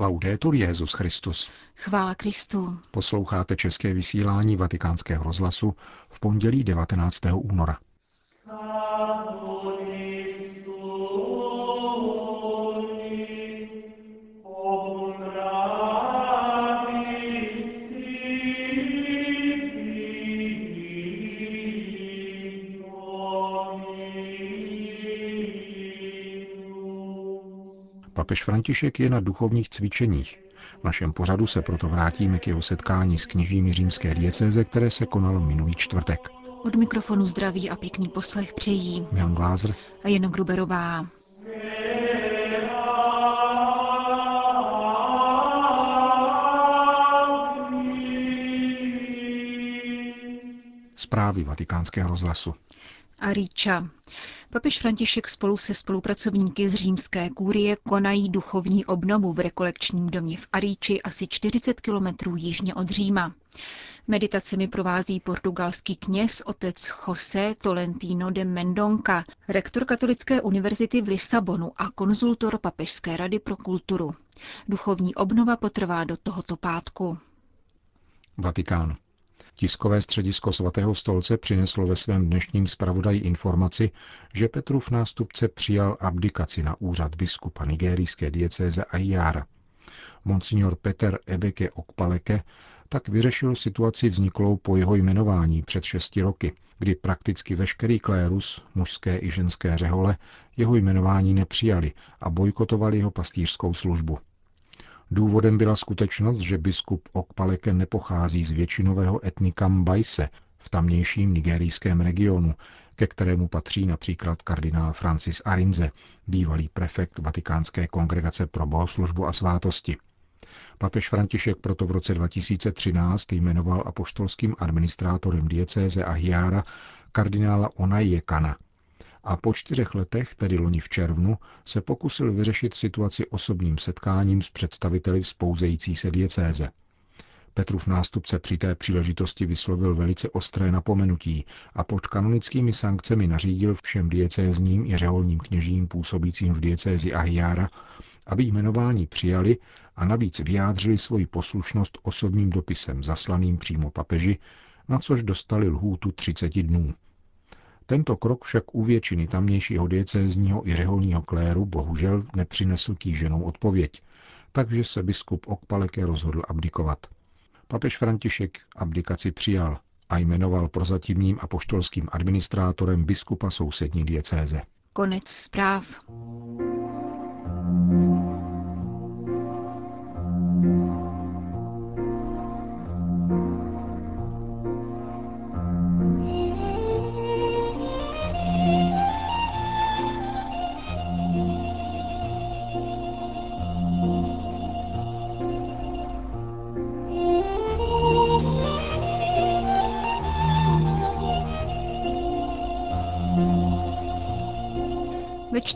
Laudetur Jezus Christus. Chvála Kristu. Posloucháte české vysílání Vatikánského rozhlasu v pondělí 19. února. Papež František je na duchovních cvičeních. V našem pořadu se proto vrátíme k jeho setkání s kněžími římské diecéze, které se konalo minulý čtvrtek. Od mikrofonu zdraví a pěkný poslech přejí Jan Glázer a Jana Gruberová. Zprávy vatikánského rozhlasu. Ariča. Papež František spolu se spolupracovníky z římské kůrie konají duchovní obnovu v rekolekčním domě v Aríči asi 40 kilometrů jižně od Říma. Meditacemi provází portugalský kněz otec José Tolentino de Mendonca, rektor Katolické univerzity v Lisabonu a konzultor Papežské rady pro kulturu. Duchovní obnova potrvá do tohoto pátku. Vatikán. Tiskové středisko svatého stolce přineslo ve svém dnešním zpravodaji informaci, že Petrův nástupce přijal abdikaci na úřad biskupa nigerijské diecéze Ahiara. Monsignor Peter Ebeke Okpaleke tak vyřešil situaci vzniklou po jeho jmenování před šesti roky, kdy prakticky veškerý klérus, mužské i ženské řehole, jeho jmenování nepřijali a bojkotovali jeho pastýřskou službu. Důvodem byla skutečnost, že biskup Okpaleke nepochází z většinového etnika Mbajse v tamnějším nigerijském regionu, ke kterému patří například kardinál Francis Arinze, bývalý prefekt Vatikánské kongregace pro bohoslužbu a svátosti. Papež František proto v roce 2013 jmenoval apoštolským administrátorem diecéze Ahiara kardinála Onajekana – a po čtyřech letech, tedy loni v červnu, se pokusil vyřešit situaci osobním setkáním s představiteli vzpouzející se diecéze. Petrův nástupce při té příležitosti vyslovil velice ostré napomenutí a pod kanonickými sankcemi nařídil všem diecézním i řeholním kněžím působícím v diecézi Ahiara, aby jmenování přijali a navíc vyjádřili svoji poslušnost osobním dopisem zaslaným přímo papeži, na což dostali lhůtu 30 dnů. Tento krok však u většiny tamnějšího diecézního i řeholního kléru bohužel nepřinesl kýženou odpověď, takže se biskup Okpaleke rozhodl abdikovat. Papež František abdikaci přijal a jmenoval prozatímním apoštolským administrátorem biskupa sousední diecéze. Konec zpráv.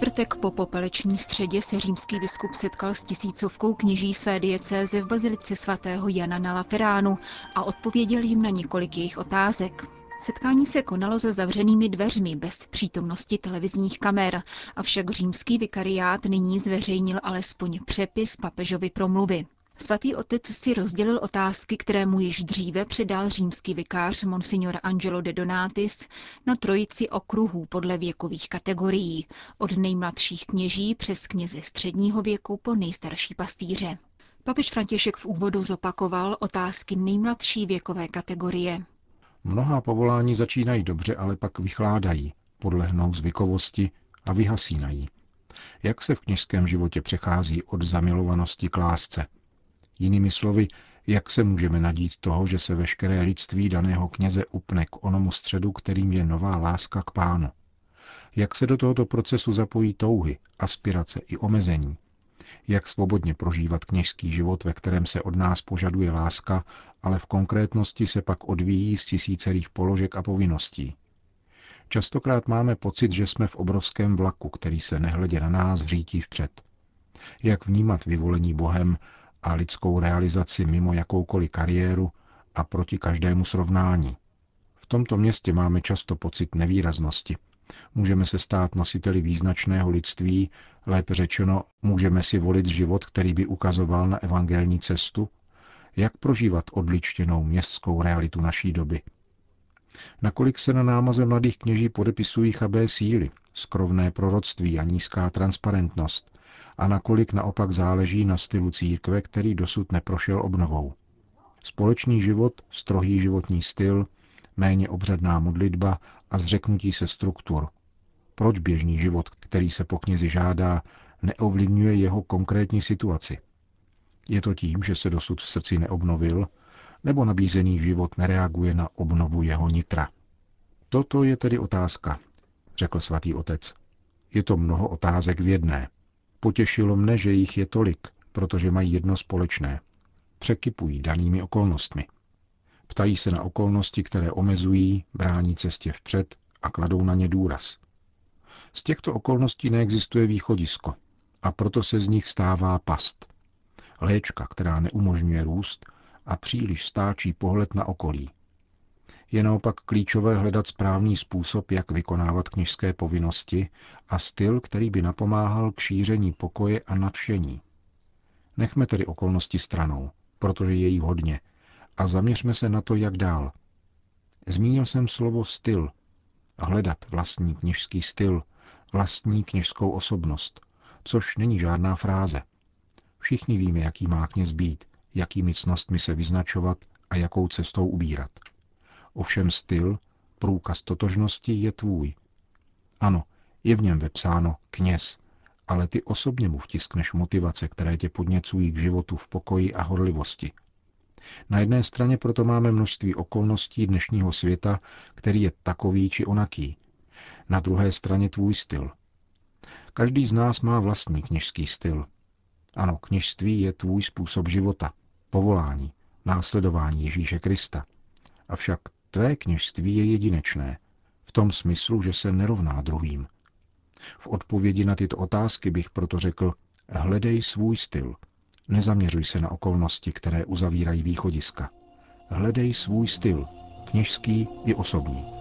Čtvrtek po popeleční středě se římský biskup setkal s tisícovkou kněží své diecéze v bazilice svatého Jana na Lateránu a odpověděl jim na několik jejich otázek. Setkání se konalo za zavřenými dveřmi bez přítomnosti televizních kamer, avšak římský vikariát nyní zveřejnil alespoň přepis papežovy promluvy. Svatý otec si rozdělil otázky, které mu již dříve předal římský vikář Monsignor Angelo de Donatis na trojici okruhů podle věkových kategorií, od nejmladších kněží přes kněze středního věku po nejstarší pastýře. Papež František v úvodu zopakoval otázky nejmladší věkové kategorie. Mnohá povolání začínají dobře, ale pak vychládají, podlehnou zvykovosti a vyhasínají. Jak se v kněžském životě přechází od zamilovanosti k lásce – Jinými slovy, jak se můžeme nadít toho, že se veškeré lidství daného kněze upne k onomu středu, kterým je nová láska k pánu? Jak se do tohoto procesu zapojí touhy, aspirace i omezení? Jak svobodně prožívat kněžský život, ve kterém se od nás požaduje láska, ale v konkrétnosti se pak odvíjí z tisícerých položek a povinností? Častokrát máme pocit, že jsme v obrovském vlaku, který se nehledě na nás řítí vpřed. Jak vnímat vyvolení Bohem a lidskou realizaci mimo jakoukoliv kariéru a proti každému srovnání. V tomto městě máme často pocit nevýraznosti. Můžeme se stát nositeli význačného lidství, lépe řečeno, můžeme si volit život, který by ukazoval na evangelní cestu, jak prožívat odličtěnou městskou realitu naší doby. Nakolik se na námaze mladých kněží podepisují chabé síly, skrovné proroctví a nízká transparentnost, a nakolik naopak záleží na stylu církve, který dosud neprošel obnovou. Společný život, strohý životní styl, méně obřadná modlitba a zřeknutí se struktur. Proč běžný život, který se po knězi žádá, neovlivňuje jeho konkrétní situaci? Je to tím, že se dosud v srdci neobnovil, nebo nabízený život nereaguje na obnovu jeho nitra? Toto je tedy otázka, řekl svatý otec. Je to mnoho otázek v jedné. Potěšilo mne, že jich je tolik, protože mají jedno společné. Překypují danými okolnostmi. Ptají se na okolnosti, které omezují, brání cestě vpřed a kladou na ně důraz. Z těchto okolností neexistuje východisko a proto se z nich stává past. Léčka, která neumožňuje růst a příliš stáčí pohled na okolí. Je naopak klíčové hledat správný způsob, jak vykonávat knižské povinnosti a styl, který by napomáhal k šíření pokoje a nadšení. Nechme tedy okolnosti stranou, protože je jich hodně, a zaměřme se na to, jak dál. Zmínil jsem slovo styl. Hledat vlastní kněžský styl, vlastní kněžskou osobnost, což není žádná fráze. Všichni víme, jaký má kněz být, jakými cnostmi se vyznačovat a jakou cestou ubírat. Ovšem styl, průkaz totožnosti je tvůj. Ano, je v něm vepsáno kněz, ale ty osobně mu vtiskneš motivace, které tě podněcují k životu v pokoji a horlivosti. Na jedné straně proto máme množství okolností dnešního světa, který je takový či onaký. Na druhé straně tvůj styl. Každý z nás má vlastní kněžský styl. Ano, kněžství je tvůj způsob života, povolání, následování Ježíše Krista. Avšak tvé kněžství je jedinečné, v tom smyslu, že se nerovná druhým. V odpovědi na tyto otázky bych proto řekl, hledej svůj styl – Nezaměřuj se na okolnosti, které uzavírají východiska. Hledej svůj styl, kněžský i osobní.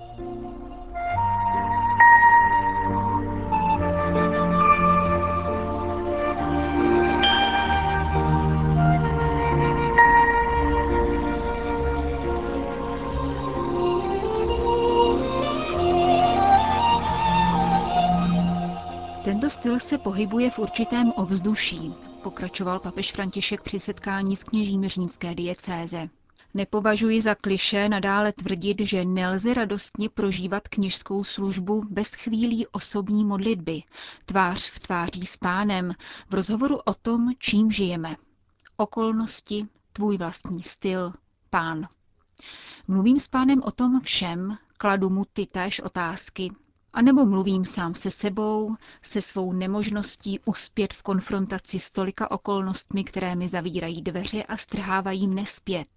Tento styl se pohybuje v určitém ovzduší, pokračoval papež František při setkání s kněžími římské diecéze. Nepovažuji za kliše nadále tvrdit, že nelze radostně prožívat kněžskou službu bez chvílí osobní modlitby, tvář v tváří s pánem, v rozhovoru o tom, čím žijeme. Okolnosti, tvůj vlastní styl, pán. Mluvím s pánem o tom všem, kladu mu ty též otázky, a nebo mluvím sám se sebou, se svou nemožností uspět v konfrontaci s tolika okolnostmi, které mi zavírají dveře a strhávají mne zpět.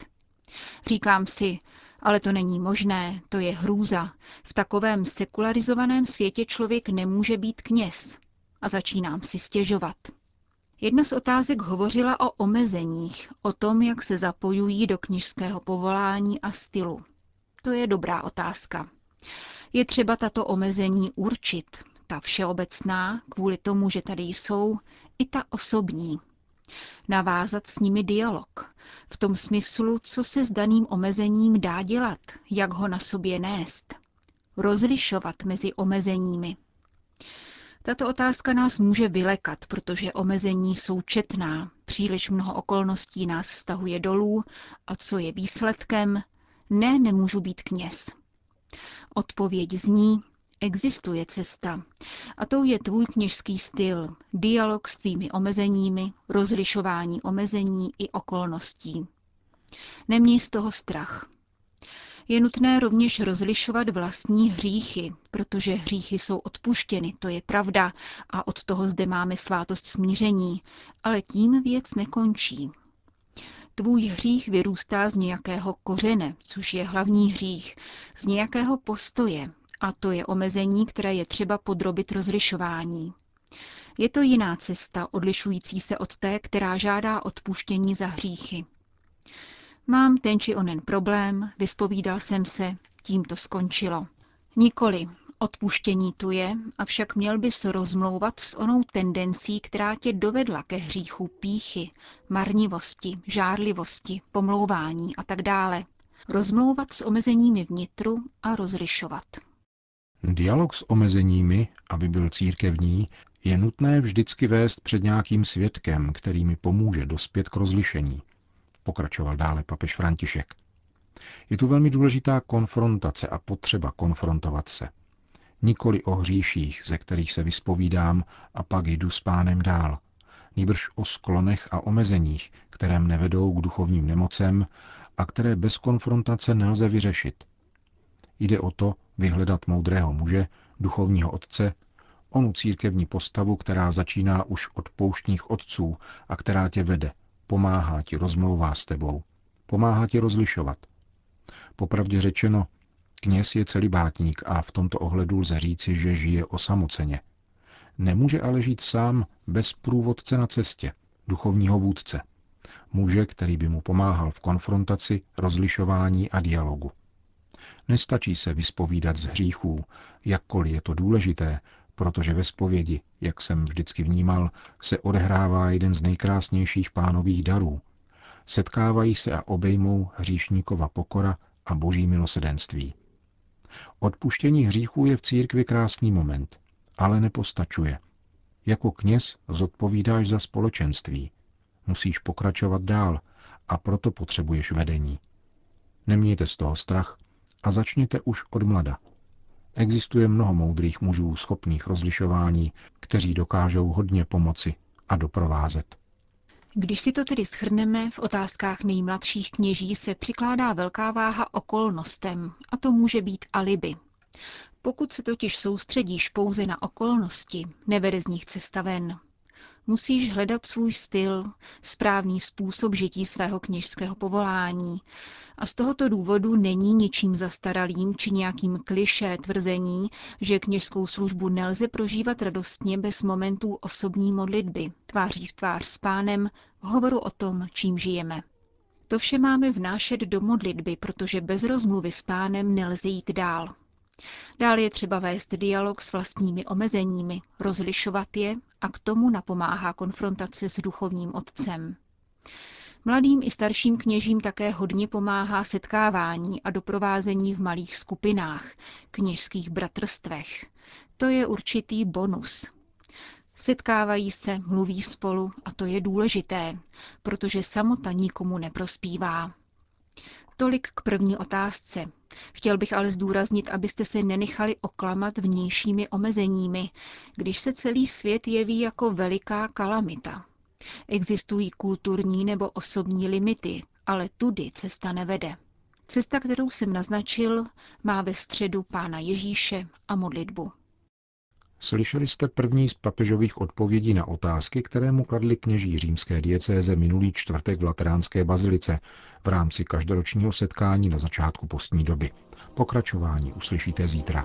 Říkám si, ale to není možné, to je hrůza. V takovém sekularizovaném světě člověk nemůže být kněz. A začínám si stěžovat. Jedna z otázek hovořila o omezeních, o tom, jak se zapojují do knižského povolání a stylu. To je dobrá otázka. Je třeba tato omezení určit, ta všeobecná, kvůli tomu, že tady jsou, i ta osobní. Navázat s nimi dialog, v tom smyslu, co se s daným omezením dá dělat, jak ho na sobě nést. Rozlišovat mezi omezeními. Tato otázka nás může vylekat, protože omezení jsou četná, příliš mnoho okolností nás stahuje dolů a co je výsledkem? Ne, nemůžu být kněz. Odpověď zní, existuje cesta. A to je tvůj kněžský styl, dialog s tvými omezeními, rozlišování omezení i okolností. Neměj z toho strach. Je nutné rovněž rozlišovat vlastní hříchy, protože hříchy jsou odpuštěny, to je pravda, a od toho zde máme svátost smíření, ale tím věc nekončí. Tvůj hřích vyrůstá z nějakého kořene, což je hlavní hřích, z nějakého postoje, a to je omezení, které je třeba podrobit rozlišování. Je to jiná cesta, odlišující se od té, která žádá odpuštění za hříchy. Mám ten či onen problém, vyspovídal jsem se, tím to skončilo. Nikoli, Odpuštění tu je, avšak měl bys rozmlouvat s onou tendencí, která tě dovedla ke hříchu píchy, marnivosti, žárlivosti, pomlouvání a tak dále. Rozmlouvat s omezeními vnitru a rozlišovat. Dialog s omezeními, aby byl církevní, je nutné vždycky vést před nějakým svědkem, který mi pomůže dospět k rozlišení, pokračoval dále papež František. Je tu velmi důležitá konfrontace a potřeba konfrontovat se. Nikoli o hříších, ze kterých se vyspovídám a pak jdu s pánem dál. Nýbrž o sklonech a omezeních, které mne vedou k duchovním nemocem a které bez konfrontace nelze vyřešit. Jde o to vyhledat moudrého muže, duchovního otce, onu církevní postavu, která začíná už od pouštních otců a která tě vede, pomáhá ti, rozmlouvá s tebou, pomáhá ti rozlišovat. Popravdě řečeno, kněz je celibátník a v tomto ohledu lze říci, že žije osamoceně. Nemůže ale žít sám bez průvodce na cestě, duchovního vůdce. Muže, který by mu pomáhal v konfrontaci, rozlišování a dialogu. Nestačí se vyspovídat z hříchů, jakkoliv je to důležité, protože ve spovědi, jak jsem vždycky vnímal, se odehrává jeden z nejkrásnějších pánových darů. Setkávají se a obejmou hříšníkova pokora a boží milosedenství. Odpuštění hříchů je v církvi krásný moment, ale nepostačuje. Jako kněz zodpovídáš za společenství. Musíš pokračovat dál a proto potřebuješ vedení. Nemějte z toho strach a začněte už od mlada. Existuje mnoho moudrých mužů schopných rozlišování, kteří dokážou hodně pomoci a doprovázet. Když si to tedy schrneme, v otázkách nejmladších kněží se přikládá velká váha okolnostem, a to může být alibi. Pokud se totiž soustředíš pouze na okolnosti, nevede z nich cesta ven. Musíš hledat svůj styl, správný způsob žití svého kněžského povolání. A z tohoto důvodu není ničím zastaralým či nějakým kliše tvrzení, že kněžskou službu nelze prožívat radostně bez momentů osobní modlitby, tváří v tvář s pánem, v hovoru o tom, čím žijeme. To vše máme vnášet do modlitby, protože bez rozmluvy s pánem nelze jít dál. Dále je třeba vést dialog s vlastními omezeními, rozlišovat je a k tomu napomáhá konfrontace s duchovním otcem. Mladým i starším kněžím také hodně pomáhá setkávání a doprovázení v malých skupinách, kněžských bratrstvech. To je určitý bonus. Setkávají se, mluví spolu a to je důležité, protože samota nikomu neprospívá. Tolik k první otázce. Chtěl bych ale zdůraznit, abyste se nenechali oklamat vnějšími omezeními, když se celý svět jeví jako veliká kalamita. Existují kulturní nebo osobní limity, ale tudy cesta nevede. Cesta, kterou jsem naznačil, má ve středu Pána Ježíše a modlitbu. Slyšeli jste první z papežových odpovědí na otázky, které mu kladli kněží římské diecéze minulý čtvrtek v Lateránské bazilice v rámci každoročního setkání na začátku postní doby. Pokračování uslyšíte zítra.